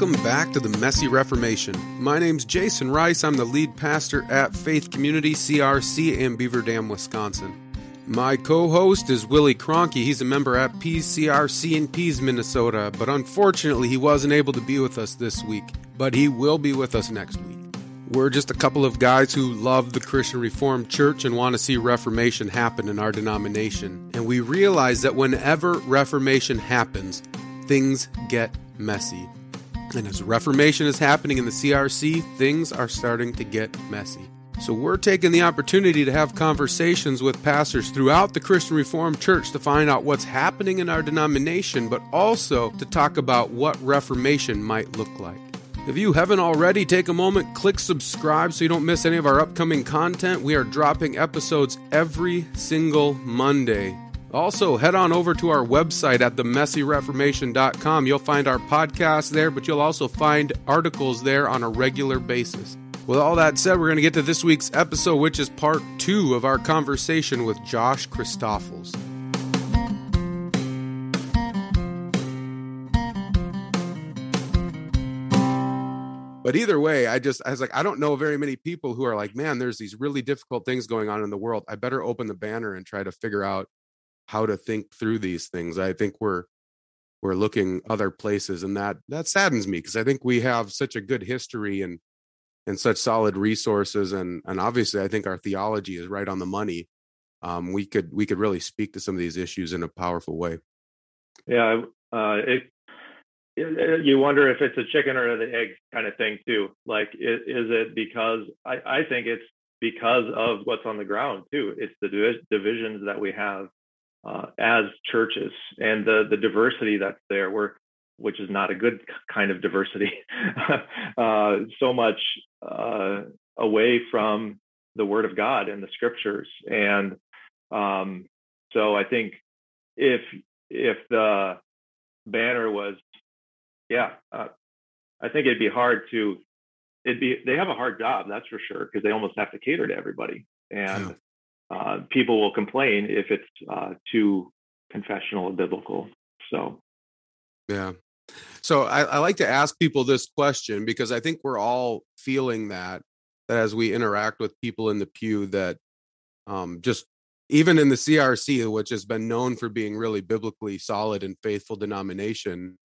Welcome back to the Messy Reformation. My name's Jason Ruis. I'm the lead pastor at Faith Community CRC in Beaver Dam, Wisconsin. My co host is Willie Cronky. He's a member at PCRC in Pease, Minnesota, but unfortunately, he wasn't able to be with us this week. But he will be with us next week. We're just a couple of guys who love the Christian Reformed Church and want to see Reformation happen in our denomination. And we realize that whenever Reformation happens, things get messy. And as Reformation is happening in the CRC, things are starting to get messy. So we're taking the opportunity to have conversations with pastors throughout the Christian Reformed Church to find out what's happening in our denomination, but also to talk about what Reformation might look like. If you haven't already, take a moment, click subscribe so you don't miss any of our upcoming content. We are dropping episodes every single Monday. Also, head on over to our website at themessyreformation.com. You'll find our podcast there, but you'll also find articles there on a regular basis. With all that said, we're going to get to this week's episode, which is part two of our conversation with Josh Christoffels. But either way, I just, I was like, I don't know very many people who are like, man, there's these really difficult things going on in the world. I better open the banner and try to figure out how to think through these things. I think we're we're looking other places, and that that saddens me because I think we have such a good history and and such solid resources, and and obviously I think our theology is right on the money. Um, we could we could really speak to some of these issues in a powerful way. Yeah, uh, it, it, you wonder if it's a chicken or the egg kind of thing too. Like, is, is it because I, I think it's because of what's on the ground too. It's the divisions that we have uh, as churches and the the diversity that's there which is not a good kind of diversity uh, so much uh, away from the word of god and the scriptures. And um, so i think if if the banner was yeah uh, i think it'd be hard to it'd be they have a hard job that's for sure because they almost have to cater to everybody. And uh, people will complain if it's uh, too confessional and biblical. So, yeah. So I, I, like to ask people this question because I think we're all feeling that that as we interact with people in the pew that um, just even in the CRC, which has been known for being really biblically solid and faithful denomination,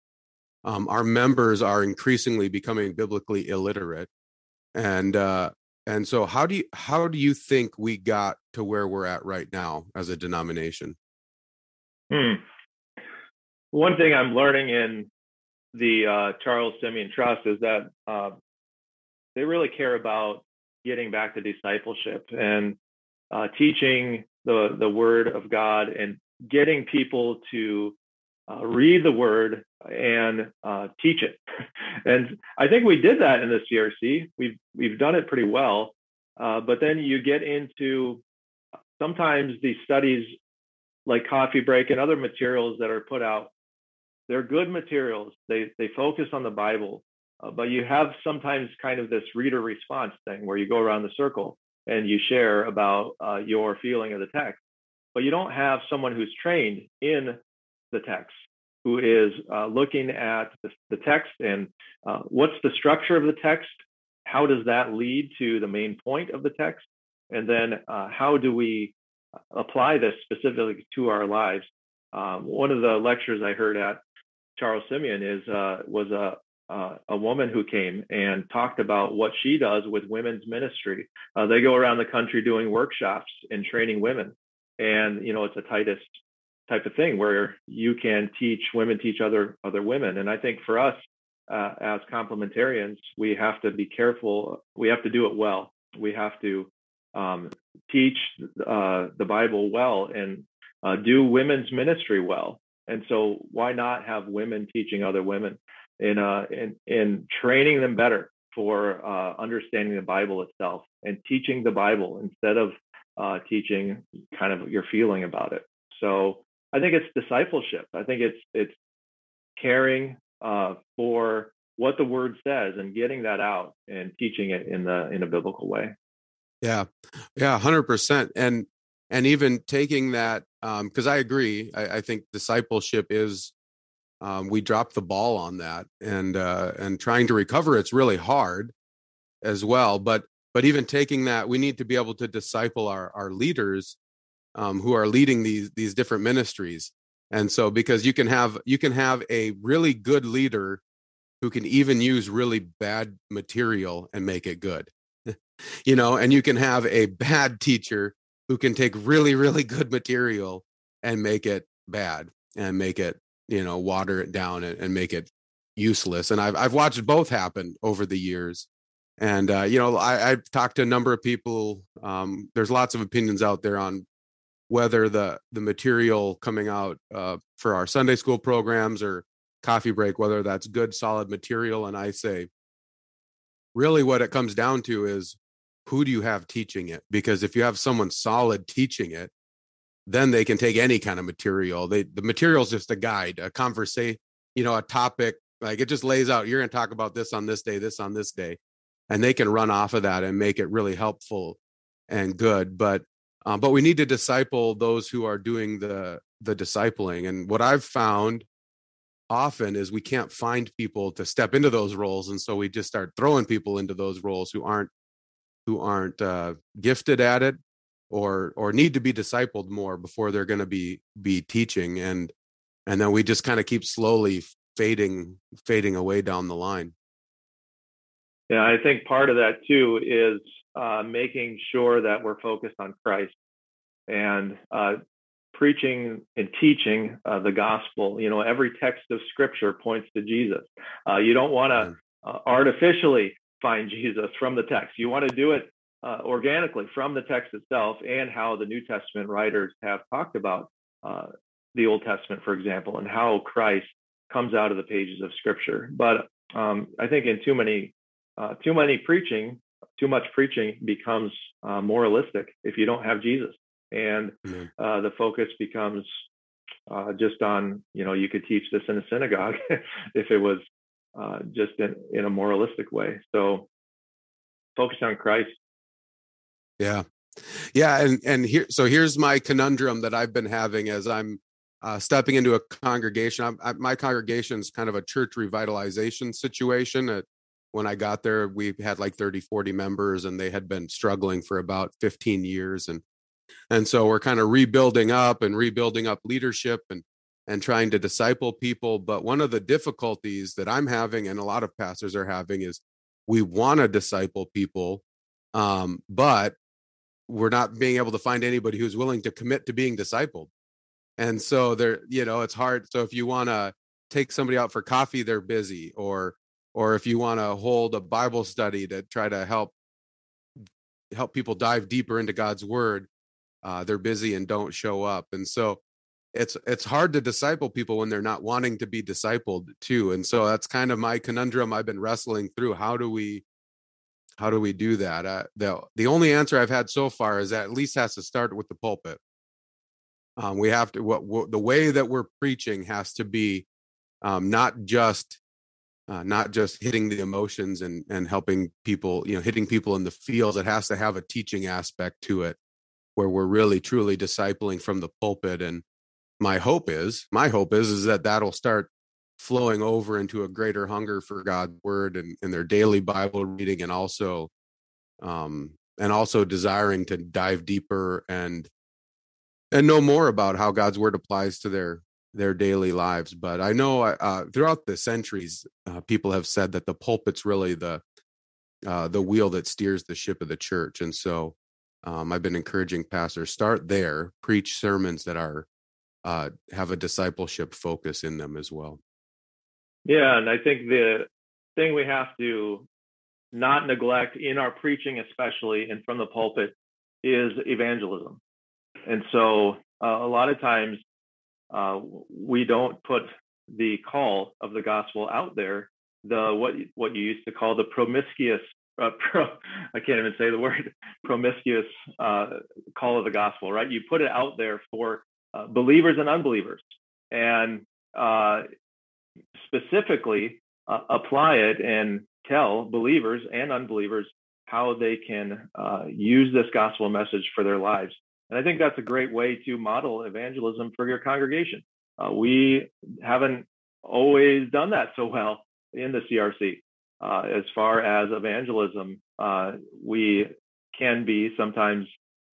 um, our members are increasingly becoming biblically illiterate, and uh, and so how do you how do you think we got to where we're at right now as a denomination? Hmm. One thing I'm learning in the uh, Charles Simeon Trust is that uh, they really care about getting back to discipleship and uh, teaching the the Word of God and getting people to uh, read the Word and uh, teach it. and I think we did that in the CRC. We've we've done it pretty well. Uh, but then you get into sometimes these studies like coffee break and other materials that are put out they're good materials they they focus on the bible uh, but you have sometimes kind of this reader response thing where you go around the circle and you share about uh, your feeling of the text but you don't have someone who's trained in the text who is uh, looking at the, the text and uh, what's the structure of the text how does that lead to the main point of the text and then uh, how do we apply this specifically to our lives? Um, one of the lectures I heard at Charles Simeon is uh, was a uh, a woman who came and talked about what she does with women's ministry. Uh, they go around the country doing workshops and training women, and you know it's a Titus type of thing where you can teach women teach other other women. And I think for us uh, as complementarians, we have to be careful. We have to do it well. We have to um, teach uh, the Bible well and uh, do women's ministry well. And so, why not have women teaching other women in uh, in, in training them better for uh, understanding the Bible itself and teaching the Bible instead of uh, teaching kind of your feeling about it. So, I think it's discipleship. I think it's it's caring uh, for what the Word says and getting that out and teaching it in the in a biblical way. Yeah, yeah, hundred percent, and and even taking that because um, I agree. I, I, think discipleship is um, we dropped the ball on that, and uh, and trying to recover it's really hard as well. But but even taking that, we need to be able to disciple our our leaders um, who are leading these these different ministries. And so, because you can have you can have a really good leader who can even use really bad material and make it good, you know, and you can have a bad teacher who can take really really good material and make it bad and make it you know water it down and, and make it useless. And I've I've watched both happen over the years and uh, you know I, have talked to a number of people um, there's lots of opinions out there on whether the the material coming out uh, for our sunday school programs or coffee break whether that's good solid material and i say really what it comes down to is who do you have teaching it? Because if you have someone solid teaching it then they can take any kind of material. They the material is just a guide a conversation you know a topic like it just lays out you're going to talk about this on this day this on this day and they can run off of that and make it really helpful and good but um, but we need to disciple those who are doing the the discipling and what i've found often is we can't find people to step into those roles and so we just start throwing people into those roles who aren't who aren't uh, gifted at it or or need to be discipled more before they're going to be be teaching and and then we just kind of keep slowly fading fading away down the line. Yeah, I think part of that too is uh, making sure that we're focused on Christ and uh, preaching and teaching uh, the gospel. You know, every text of Scripture points to Jesus. Uh, you don't want to uh, artificially find Jesus from the text. You want to do it uh, organically from the text itself and how the New Testament writers have talked about the Old Testament, for example, and how Christ comes out of the pages of Scripture. But um, I think in too many uh, too many preaching, too much preaching becomes uh, moralistic if you don't have Jesus, and mm-hmm. uh, the focus becomes uh, just on you know you could teach this in a synagogue if it was uh, just in, in a moralistic way. So focus on Christ. Yeah, yeah, and and here so here's my conundrum that I've been having as I'm uh, stepping into a congregation. I'm, I, my congregation is kind of a church revitalization situation. At, when I got there, we had like 30, 40 members and they had been struggling for about 15 years. And, and so we're kind of rebuilding up and rebuilding up leadership and, and trying to disciple people. But one of the difficulties that I'm having and a lot of pastors are having is we want to disciple people, um, but we're not being able to find anybody who's willing to commit to being discipled. And so there, you know, it's hard. So if you want to take somebody out for coffee, they're busy or, or if you want to hold a bible study to try to help help people dive deeper into god's word uh, they're busy and don't show up. And so it's it's hard to disciple people when they're not wanting to be discipled too. And so that's kind of my conundrum i've been wrestling through. How do we how do we do that? Uh, the the only answer i've had so far is that at least has to start with the pulpit. Um, we have to what, what, the way that we're preaching has to be um, not just uh, not just hitting the emotions and and helping people you know hitting people in the fields it has to have a teaching aspect to it where we're really truly discipling from the pulpit and my hope is my hope is is that that'll start flowing over into a greater hunger for god's word and, and their daily bible reading and also um and also desiring to dive deeper and and know more about how god's word applies to their their daily lives. But I know uh, throughout the centuries, uh, people have said that the pulpit's really the uh, the wheel that steers the ship of the church, and so um, I've been encouraging pastors start there, preach sermons that are uh, have a discipleship focus in them as well. Yeah, and I think the thing we have to not neglect in our preaching, especially and from the pulpit, is evangelism. And so uh, a lot of times uh, we don't put the call of the gospel out there. The what what you used to call the promiscuous uh, pro, I can't even say the word promiscuous uh, call of the gospel, right? You put it out there for uh, believers and unbelievers, and uh, specifically uh, apply it and tell believers and unbelievers how they can uh, use this gospel message for their lives. And I think that's a great way to model evangelism for your congregation. Uh, we haven't always done that so well in the CRC. Uh, as far as evangelism, uh, we can be sometimes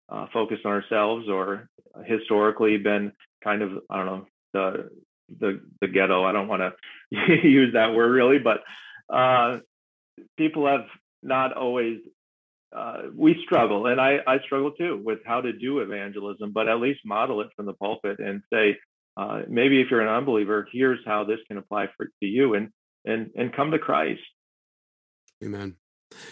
uh, focused on ourselves or historically been kind of, I don't know, the the, the ghetto. I don't want to use that word really, but uh, people have not always uh, we struggle, and I, I struggle too with how to do evangelism, but at least model it from the pulpit and say, uh, maybe if you're an unbeliever, here's how this can apply for to you, and and and come to Christ. Amen.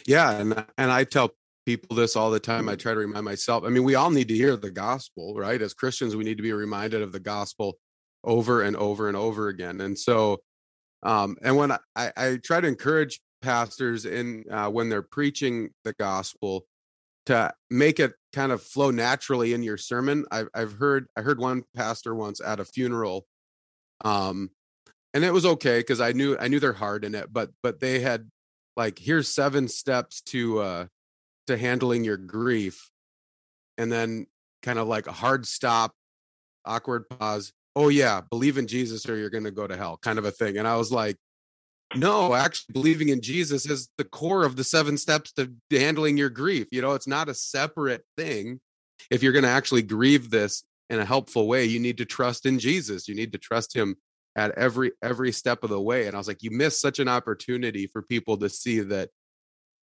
Yeah, and and I tell people this all the time. I try to remind myself. I mean, we all need to hear the gospel, right? As Christians, we need to be reminded of the gospel over and over and over again. And so, um, and when I, I try to encourage pastors in uh, when they're preaching the gospel to make it kind of flow naturally in your sermon. I've, I've heard I heard one pastor once at a funeral, um, and it was okay because I knew I knew their heart in it, but but they had like here's seven steps to uh to handling your grief, and then kind of like a hard stop, awkward pause. Oh yeah, believe in Jesus or you're going to go to hell, kind of a thing. And I was like, no, actually, believing in Jesus is the core of the seven steps to handling your grief. You know, it's not a separate thing. If you're going to actually grieve this in a helpful way, you need to trust in Jesus. You need to trust Him at every every step of the way. And I was like, you miss such an opportunity for people to see that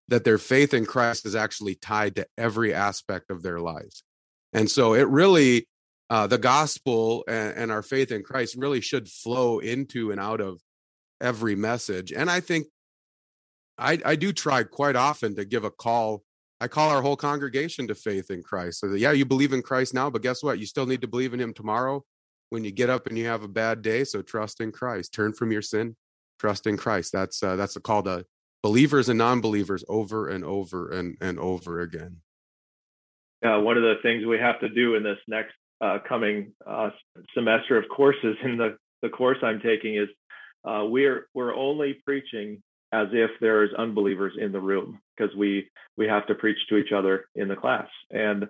that their faith in Christ is actually tied to every aspect of their lives. And so it really uh, the gospel and, and our faith in Christ really should flow into and out of every message. And I think I, I do try quite often to give a call. I call our whole congregation to faith in Christ. So that, yeah, you believe in Christ now, but guess what? You still need to believe in Him tomorrow when you get up and you have a bad day. So trust in Christ. Turn from your sin. Trust in Christ. That's uh, that's a call to believers and non-believers over and over and and over again. Yeah, one of the things we have to do in this next uh, coming uh, semester of courses in the the course I'm taking is uh, we're we're only preaching as if there's unbelievers in the room because we we have to preach to each other in the class. And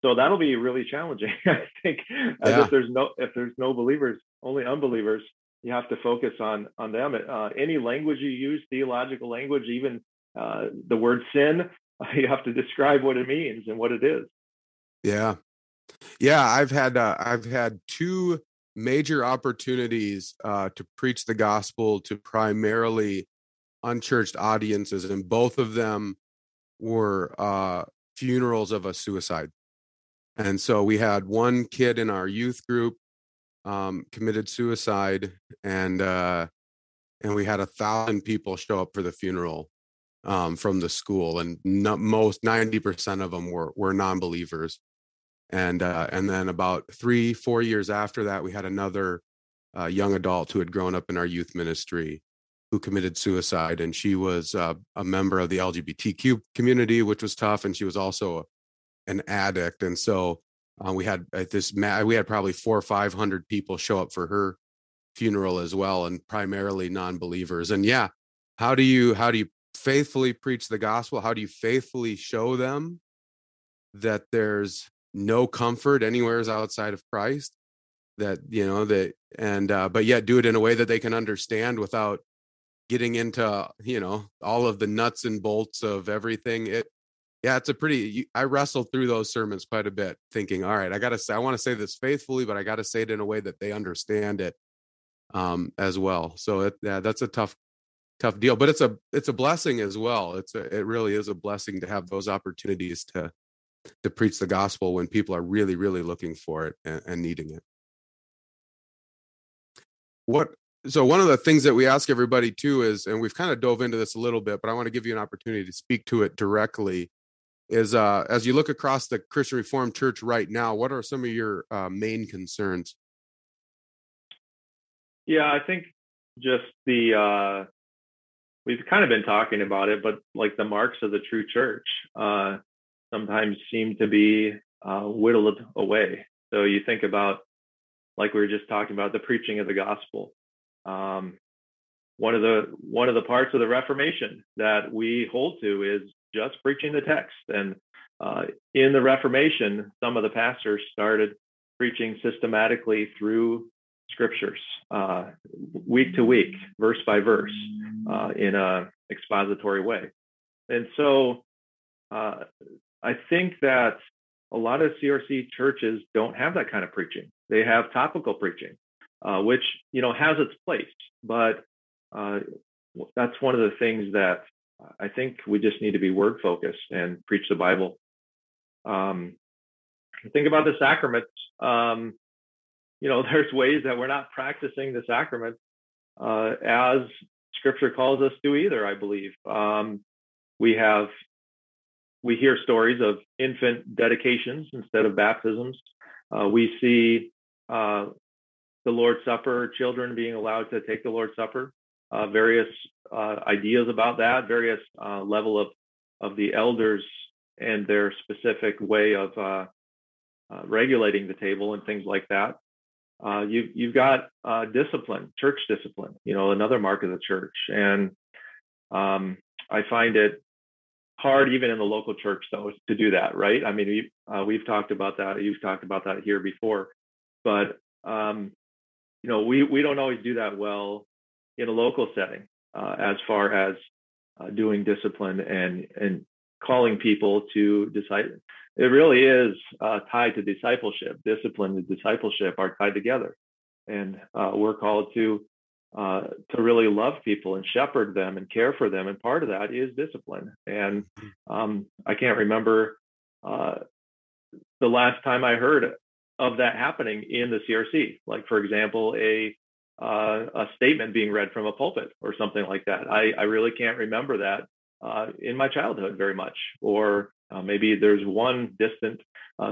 so that'll be really challenging i think. Yeah. if there's no if there's no believers only unbelievers you have to focus on on them. Uh, any language you use theological language even uh, the word sin you have to describe what it means and what it is. Yeah. Yeah i've had uh, i've had two major opportunities uh, to preach the gospel to primarily unchurched audiences, and both of them were uh, funerals of a suicide. And so we had one kid in our youth group um, committed suicide, and uh, and we had a thousand people show up for the funeral um, from the school, and most ninety percent of them were were non-believers and uh, and then about three four years after that we had another uh, young adult who had grown up in our youth ministry who committed suicide and she was uh, a member of the lgbtq community which was tough and she was also an addict and so uh, we had at this we had probably four or five hundred people show up for her funeral as well and primarily non-believers and yeah how do you how do you faithfully preach the gospel? How do you faithfully show them that there's no comfort anywhere is outside of Christ that you know that and uh but yet do it in a way that they can understand without getting into you know all of the nuts and bolts of everything. It yeah it's a pretty i wrestled through those sermons quite a bit thinking all right i gotta say i want to say this faithfully but i gotta say it in a way that they understand it um as well. So it, yeah that's a tough tough deal but it's a it's a blessing as well. It's a, it really is a blessing to have those opportunities to to preach the gospel when people are really, really looking for it and, and needing it. What so one of the things that we ask everybody too is, and we've kind of dove into this a little bit, but I want to give you an opportunity to speak to it directly. Is uh, as you look across the Christian Reformed Church right now, what are some of your uh, main concerns? Yeah, I think just the uh, we've kind of been talking about it, but like the marks of the true church. Uh, sometimes seem to be uh, whittled away. So you think about, like we were just talking about, the preaching of the gospel. Um, one of the one of the parts of the Reformation that we hold to is just preaching the text. And uh, in the Reformation, some of the pastors started preaching systematically through scriptures uh, week to week, verse by verse, uh, in a expository way. And so uh, I think that a lot of CRC churches don't have that kind of preaching. They have topical preaching, uh, which you know has its place, but uh, that's one of the things that I think we just need to be word focused and preach the Bible. Um, think about the sacraments. Um, you know, there's ways that we're not practicing the sacraments uh, as Scripture calls us to either. I believe um, we have we hear stories of infant dedications instead of baptisms. Uh, we see uh, the Lord's Supper, children being allowed to take the Lord's Supper. Uh, various uh, ideas about that, various uh, level of of the elders and their specific way of uh, regulating the table and things like that. you, you've got discipline, church discipline. You know, another mark of the church, and um, I find it hard even in the local church though to do that right? I mean we, uh, we've talked about that you've talked about that here before. But um, you know we we don't always do that well in a local setting uh, as far as uh, doing discipline and and calling people to disciple it really is uh, tied to discipleship. Discipline and discipleship are tied together. And uh, we're called to uh, to really love people and shepherd them and care for them. And part of that is discipline. And um, I can't remember uh, the last time I heard of that happening in the CRC. Like, for example, a uh, a statement being read from a pulpit or something like that. I, I really can't remember that uh, in my childhood very much. Or uh, maybe there's one distant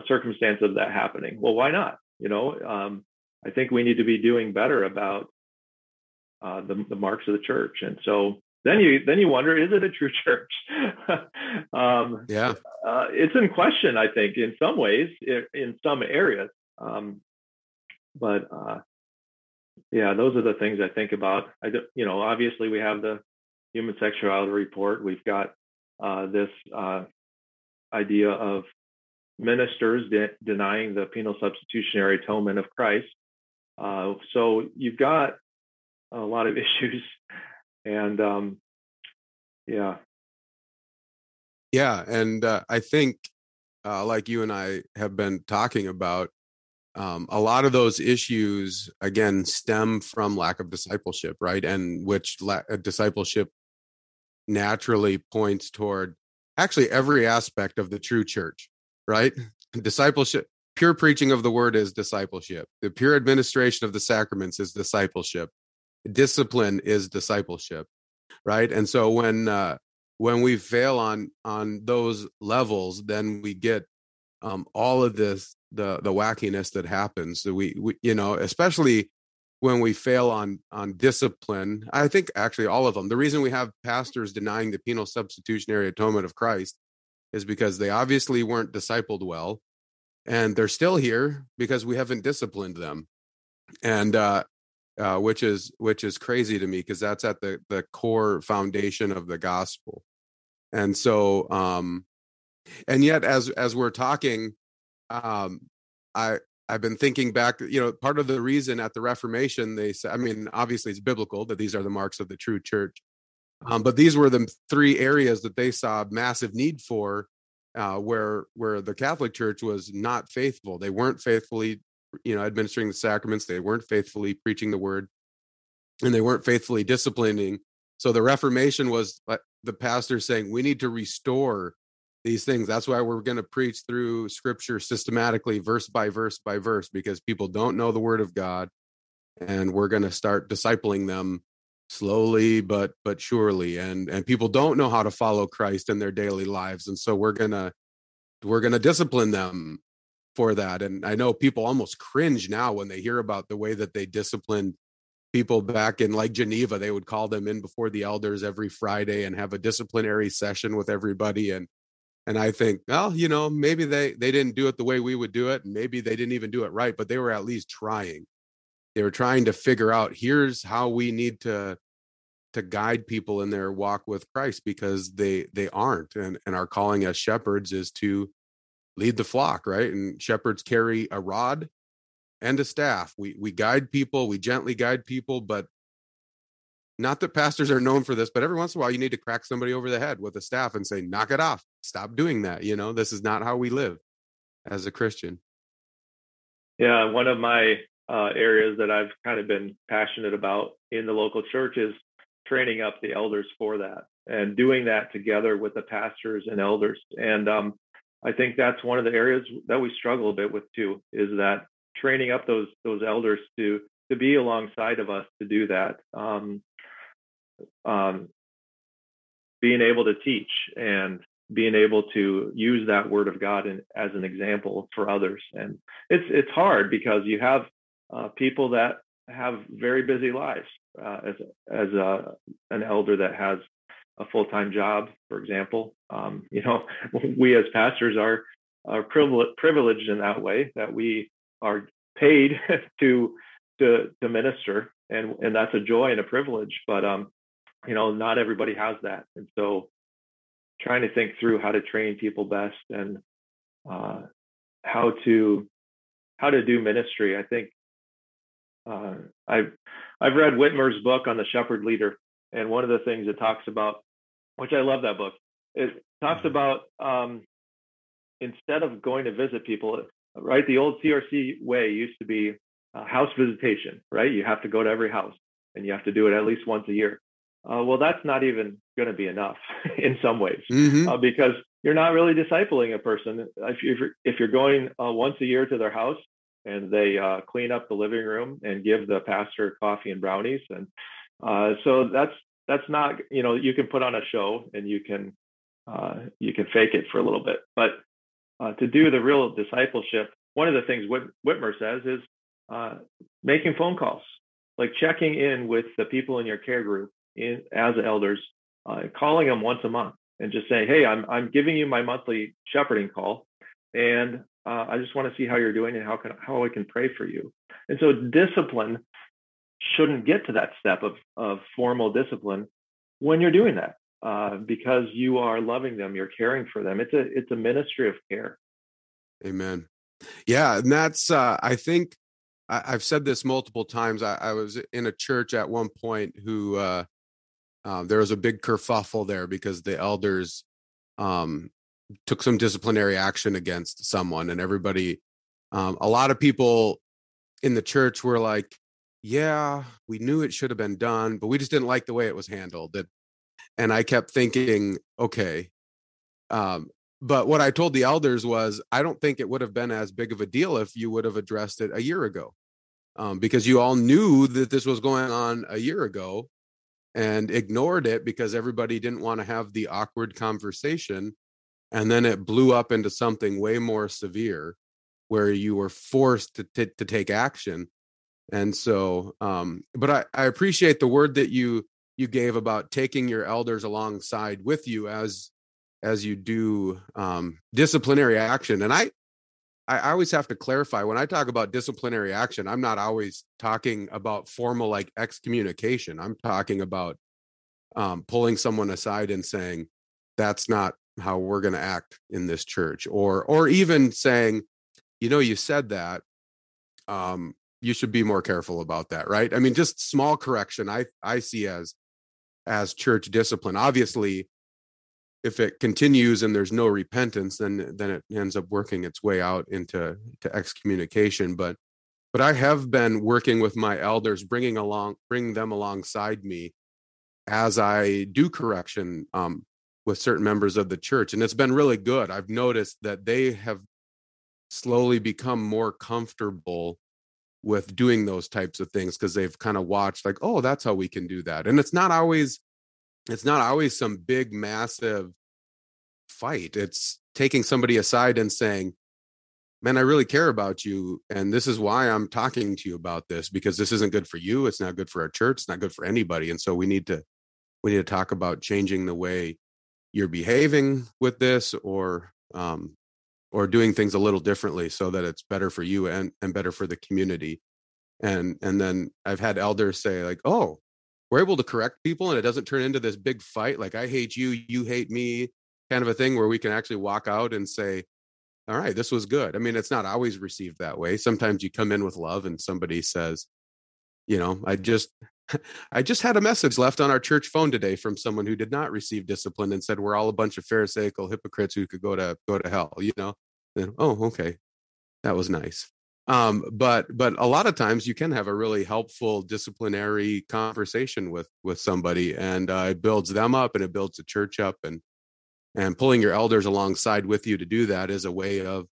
circumstance of that happening. Well, why not? You know, um, I think we need to be doing better about uh, the, the marks of the church. And so then you then you wonder, is it a true church? um, yeah, uh, it's in question, I think, in some ways, in some areas. Um, but uh, yeah, those are the things I think about. I you know, obviously we have the human sexuality report. We've got uh, this uh, idea of ministers de- denying the penal substitutionary atonement of Christ. Uh, so you've got a lot of issues, and um, yeah, yeah, and uh, I think, uh, like you and I have been talking about, um, a lot of those issues again stem from lack of discipleship, right? And which la- uh, discipleship naturally points toward actually every aspect of the true church, right? Discipleship, pure preaching of the word is discipleship. The pure administration of the sacraments is discipleship discipline is discipleship right? And so when uh when we fail on on those levels then we get um all of this the the wackiness that happens. So we, we you know especially when we fail on on discipline i think actually all of them. The reason we have pastors denying the penal substitutionary atonement of christ is because they obviously weren't discipled well and they're still here because we haven't disciplined them. And uh uh, which is which is crazy to me because that's at the the core foundation of the gospel. And so um and yet as as we're talking um i i've been thinking back you know part of the reason at the reformation they said i mean obviously it's biblical that these are the marks of the true church um, but these were the three areas that they saw massive need for uh, where where the catholic church was not faithful. They weren't faithfully you know administering the sacraments they weren't faithfully preaching the word and they weren't faithfully disciplining. So the reformation was uh, the pastor saying we need to restore these things. That's why we're going to preach through scripture systematically verse by verse by verse because people don't know the word of god and we're going to start discipling them slowly but but surely and and people don't know how to follow christ in their daily lives and so we're going to we're going to discipline them for that. And I know people almost cringe now when they hear about the way that they disciplined people back in like Geneva. They would call them in before the elders every Friday and have a disciplinary session with everybody. And and I think, well, you know, maybe they they didn't do it the way we would do it, maybe they didn't even do it right, but they were at least trying. They were trying to figure out here's how we need to to guide people in their walk with Christ because they they aren't and and our calling as shepherds is to lead the flock, right? And shepherds carry a rod and a staff. We we guide people, we gently guide people, but not that pastors are known for this, but every once in a while you need to crack somebody over the head with a staff and say, knock it off. Stop doing that. You know, this is not how we live as a Christian. Yeah, one of my uh, areas that I've kind of been passionate about in the local church is training up the elders for that and doing that together with the pastors and elders. And um, I think that's one of the areas that we struggle a bit with too, is that training up those those elders to to be alongside of us to do that. Um, um, being able to teach and being able to use that word of God in, as an example for others. And it's it's hard because you have uh, people that have very busy lives. Uh, as as a, an elder that has a full time job, for example, um, you know, we as pastors are are privileged in that way that we are paid to to to minister, and and that's a joy and a privilege. But um, you know, not everybody has that, and so trying to think through how to train people best and uh, how to how to do ministry. I think uh, I've I've read Witmer's book on the shepherd leader, and one of the things it talks about, which I love that book, it talks mm-hmm. about um, instead of going to visit people, right? The old CRC way used to be house visitation, right? You have to go to every house, and you have to do it at least once a year. Uh, well, that's not even going to be enough in some ways mm-hmm. uh, because you're not really discipling a person. If you're, if you're going uh, once a year to their house and they uh, clean up the living room and give the pastor coffee and brownies, and uh, so that's that's not you know you can put on a show and you can uh, you can fake it for a little bit, but to do the real discipleship, one of the things Whit- Witmer says is making phone calls, like checking in with the people in your care group in, as elders, uh, calling them once a month and just saying, "Hey, I'm I'm giving you my monthly shepherding call, and uh, I just want to see how you're doing and how can how I can pray for you." And so discipline shouldn't get to that step of of formal discipline when you're doing that uh, because you are loving them, you're caring for them. It's a it's a ministry of care. Amen. Yeah, and that's uh, I think I, have said this multiple times. I, I, was in a church at one point who uh, um, there was a big kerfuffle there because the elders um, took some disciplinary action against someone, and everybody, um, a lot of people in the church were like, "Yeah, we knew it should have been done, but we just didn't like the way it was handled." It, and I kept thinking, okay. Um, but what I told the elders was, I don't think it would have been as big of a deal if you would have addressed it a year ago, um, because you all knew that this was going on a year ago, and ignored it because everybody didn't want to have the awkward conversation and then it blew up into something way more severe where you were forced to, to take action and so um but I, I appreciate the word that you you gave about taking your elders alongside with you as as you do um disciplinary action and i I always have to clarify when I talk about disciplinary action, I'm not always talking about formal like excommunication. I'm talking about um, pulling someone aside and saying, that's not how we're going to act in this church or or even saying you know you said that um you should be more careful about that right? I mean just small correction i i see as as church discipline. Obviously if it continues and there's no repentance then then it ends up working its way out into to excommunication but but i have been working with my elders bringing along bring them alongside me as i do correction um, with certain members of the church and it's been really good. I've noticed that they have slowly become more comfortable with doing those types of things because they've kind of watched like oh that's how we can do that. And it's not always it's not always some big massive fight. It's taking somebody aside and saying man i really care about you and this is why i'm talking to you about this because this isn't good for you it's not good for our church it's not good for anybody. And so we need to we need to talk about changing the way you're behaving with this or um or doing things a little differently so that it's better for you and and better for the community and and then i've had elders say like oh we're able to correct people and it doesn't turn into this big fight like i hate you you hate me kind of a thing where we can actually walk out and say all right, this was good. I mean, it's not always received that way. Sometimes you come in with love and somebody says, you know, I just I just had a message left on our church phone today from someone who did not receive discipline and said we're all a bunch of pharisaical hypocrites who could go to go to hell, you know. And, oh, okay. That was nice. Um, but but a lot of times you can have a really helpful disciplinary conversation with with somebody and uh, it builds them up and it builds the church up and and pulling your elders alongside with you to do that is a way of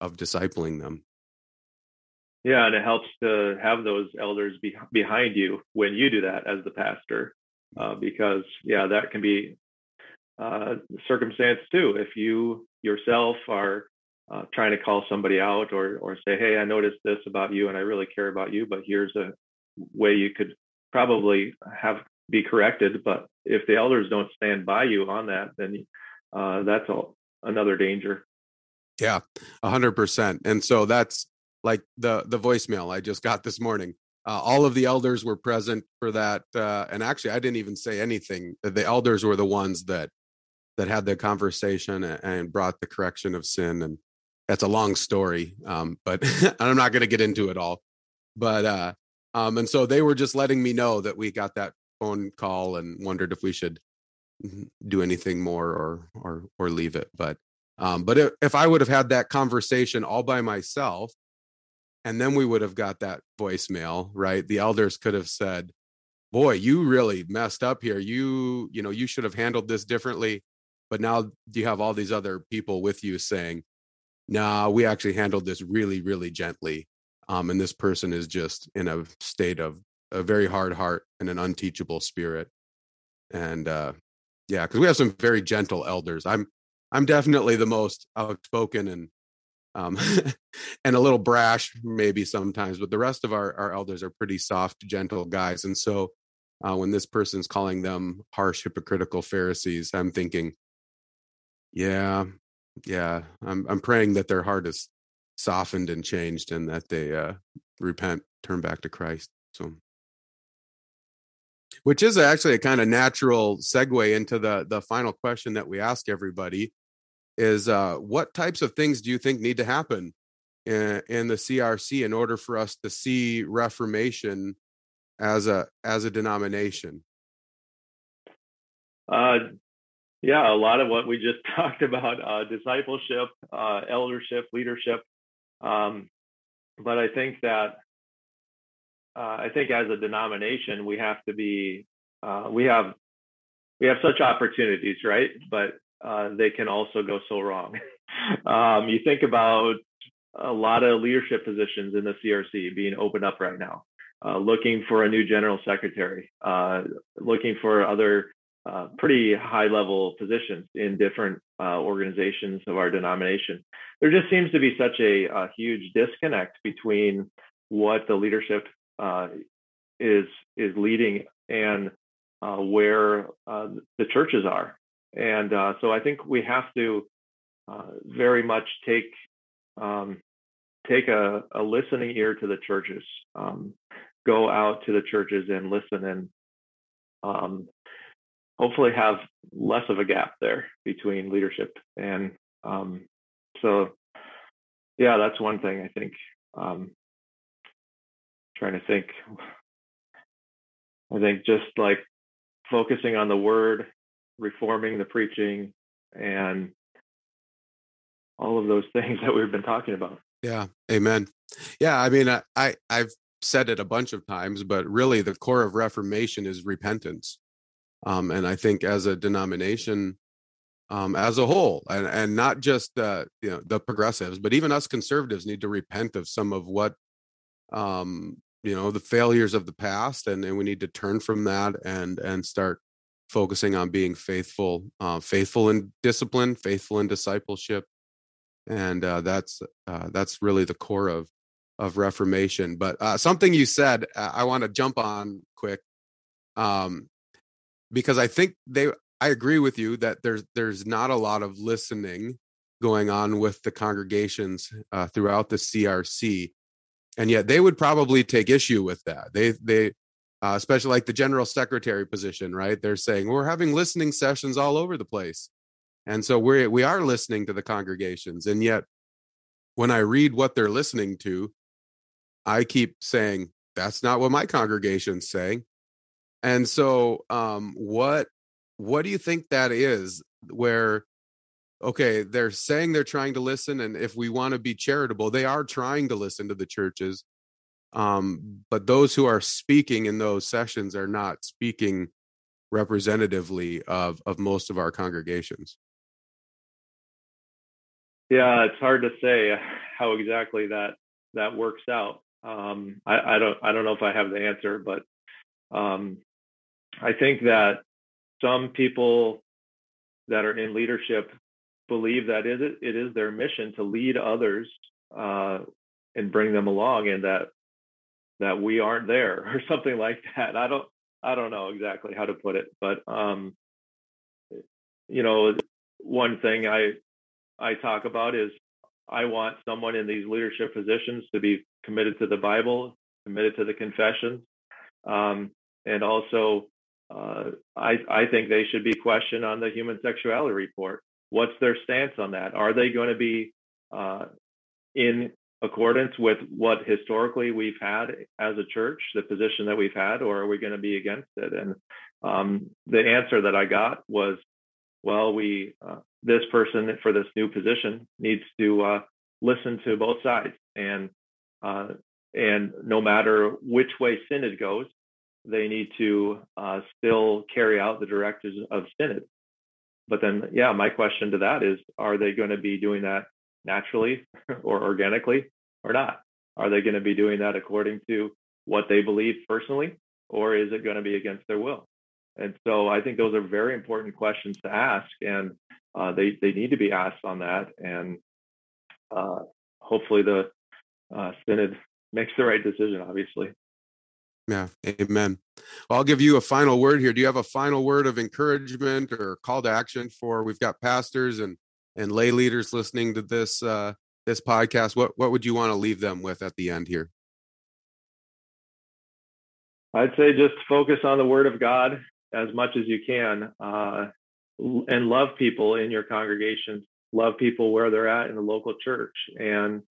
of discipling them yeah and it helps to have those elders be, behind you when you do that as the pastor uh, because yeah that can be uh, circumstance too if you yourself are uh, trying to call somebody out or or say hey i noticed this about you and i really care about you but here's a way you could probably have be corrected but if the elders don't stand by you on that then uh, that's a, another danger. Yeah, a hundred percent. And so that's like the the voicemail I just got this morning. Uh, all of the elders were present for that, uh, and actually, I didn't even say anything. The elders were the ones that that had the conversation and brought the correction of sin. And that's a long story, um, but I'm not going to get into it all. But uh, um, and so they were just letting me know that we got that phone call and wondered if we should do anything more or or or leave it but um but if, if i would have had that conversation all by myself and then we would have got that voicemail right? The elders could have said boy you really messed up here. You you know you should have handled this differently. But now you have all these other people with you saying nah we actually handled this really really gently um and this person is just in a state of a very hard heart and an unteachable spirit. And uh yeah because we have some very gentle elders. I'm i'm definitely the most outspoken and um and a little brash maybe sometimes but the rest of our our elders are pretty soft gentle guys and so uh, when this person's calling them harsh hypocritical pharisees i'm thinking yeah yeah i'm i'm praying that their heart is softened and changed and that they uh repent turn back to christ so. Which is actually a kind of natural segue into the the final question that we ask everybody is uh, what types of things do you think need to happen in, in, the crc in order for us to see reformation as a as a denomination uh, yeah a lot of what we just talked about uh, discipleship uh, eldership leadership um, but i think that uh, I think as a denomination, we have to be, uh, we have, we have such opportunities, right? But uh, they can also go so wrong. um, you think about a lot of leadership positions in the CRC being opened up right now, uh, looking for a new general secretary, uh, looking for other uh, pretty high level positions in different organizations of our denomination. There just seems to be such a, a huge disconnect between what the leadership uh, is is leading and uh, where uh, the churches are. And uh, so I think we have to uh, very much take um, take a, a, listening ear to the churches, um, go out to the churches and listen, and um, hopefully have less of a gap there between leadership and um, so yeah, that's one thing I think um, trying to think. I think just like focusing on the word, reforming the preaching, and all of those things that we've been talking about. Yeah, amen. Yeah, I mean, I, I I've said it a bunch of times, but really the core of Reformation is repentance. Um, and I think as a denomination, um, as a whole, and and not just the you know the progressives, but even us conservatives need to repent of some of what um, you know the failures of the past and, and we need to turn from that and and start focusing on being faithful uh, faithful in discipline faithful in discipleship and uh, that's uh, that's really the core of of reformation. But uh, something you said uh, i want to jump on quick um, because i think they i agree with you that there's there's not a lot of listening going on with the congregations uh, throughout the crc and yet they would probably take issue with that. They they uh, especially like the general secretary position right they're saying we're having listening sessions all over the place and so we're we are listening to the congregations and yet when I read what they're listening to, I keep saying, that's not what my congregation's saying. And so um what what do you think that is where okay, they're saying they're trying to listen and if we want to be charitable, they are trying to listen to the churches. Um but those who are speaking in those sessions are not speaking representatively of of most of our congregations. Yeah, it's hard to say how exactly that that works out. Um, I, I, don't I don't know if I have the answer, but um, I think that some people that are in leadership believe that it, it is their mission to lead others uh, and bring them along, and that that we aren't there or something like that. I don't I don't know exactly how to put it, but um, you know, one thing I I talk about is I want someone in these leadership positions to be committed to the Bible, committed to the confessions, um, and also uh, I, I think they should be questioned on the human sexuality report. What's their stance on that? Are they going to be uh, in accordance with what historically we've had as a church, the position that we've had, or are we going to be against it? And um, the answer that I got was, well, we uh, this person for this new position needs to uh, listen to both sides, and uh, and no matter which way synod goes, they need to uh, still carry out the directives of synod. But then, yeah, my question to that is: Are they going to be doing that naturally or organically or not? Are they going to be doing that according to what they believe personally, or is it going to be against their will? And so I think those are very important questions to ask, and uh, they they need to be asked on that. And uh, hopefully the uh, synod makes the right decision. Obviously. Yeah, amen. Well, I'll give you a final word here. Do you have a final word of encouragement or call to action for? We've got pastors and and lay leaders listening to this uh, this podcast. What what would you want to leave them with at the end here? I'd say just focus on the Word of God as much as you can, uh, and love people in your congregation. Love people where they're at in the local church, and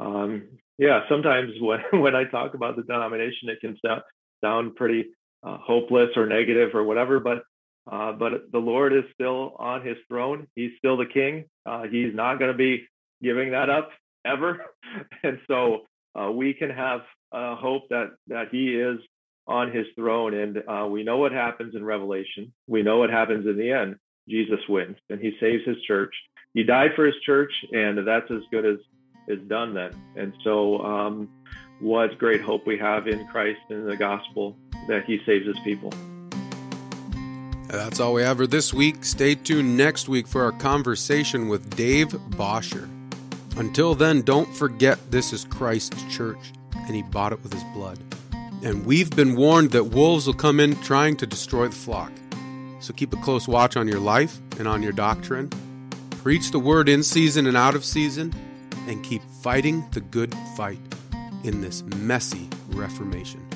um, yeah, sometimes when when I talk about the denomination, it can sound sound pretty uh, hopeless or negative or whatever, but uh, but the Lord is still on His throne. He's still the King. Uh, he's not going to be giving that up ever, and so uh, we can have hope that that He is on his throne. And uh, we know what happens in Revelation. We know what happens in the end. Jesus wins and he saves his church. He died for his church, and that's as good as is done then. And so, um, what great hope we have in Christ and the gospel that he saves his people. That's all we have for this week. Stay tuned next week for our conversation with Dave Bosher. Until then, don't forget this is Christ's church, and he bought it with his blood. And we've been warned that wolves will come in trying to destroy the flock. So keep a close watch on your life and on your doctrine. Preach the word in season and out of season, and keep fighting the good fight in this messy Reformation.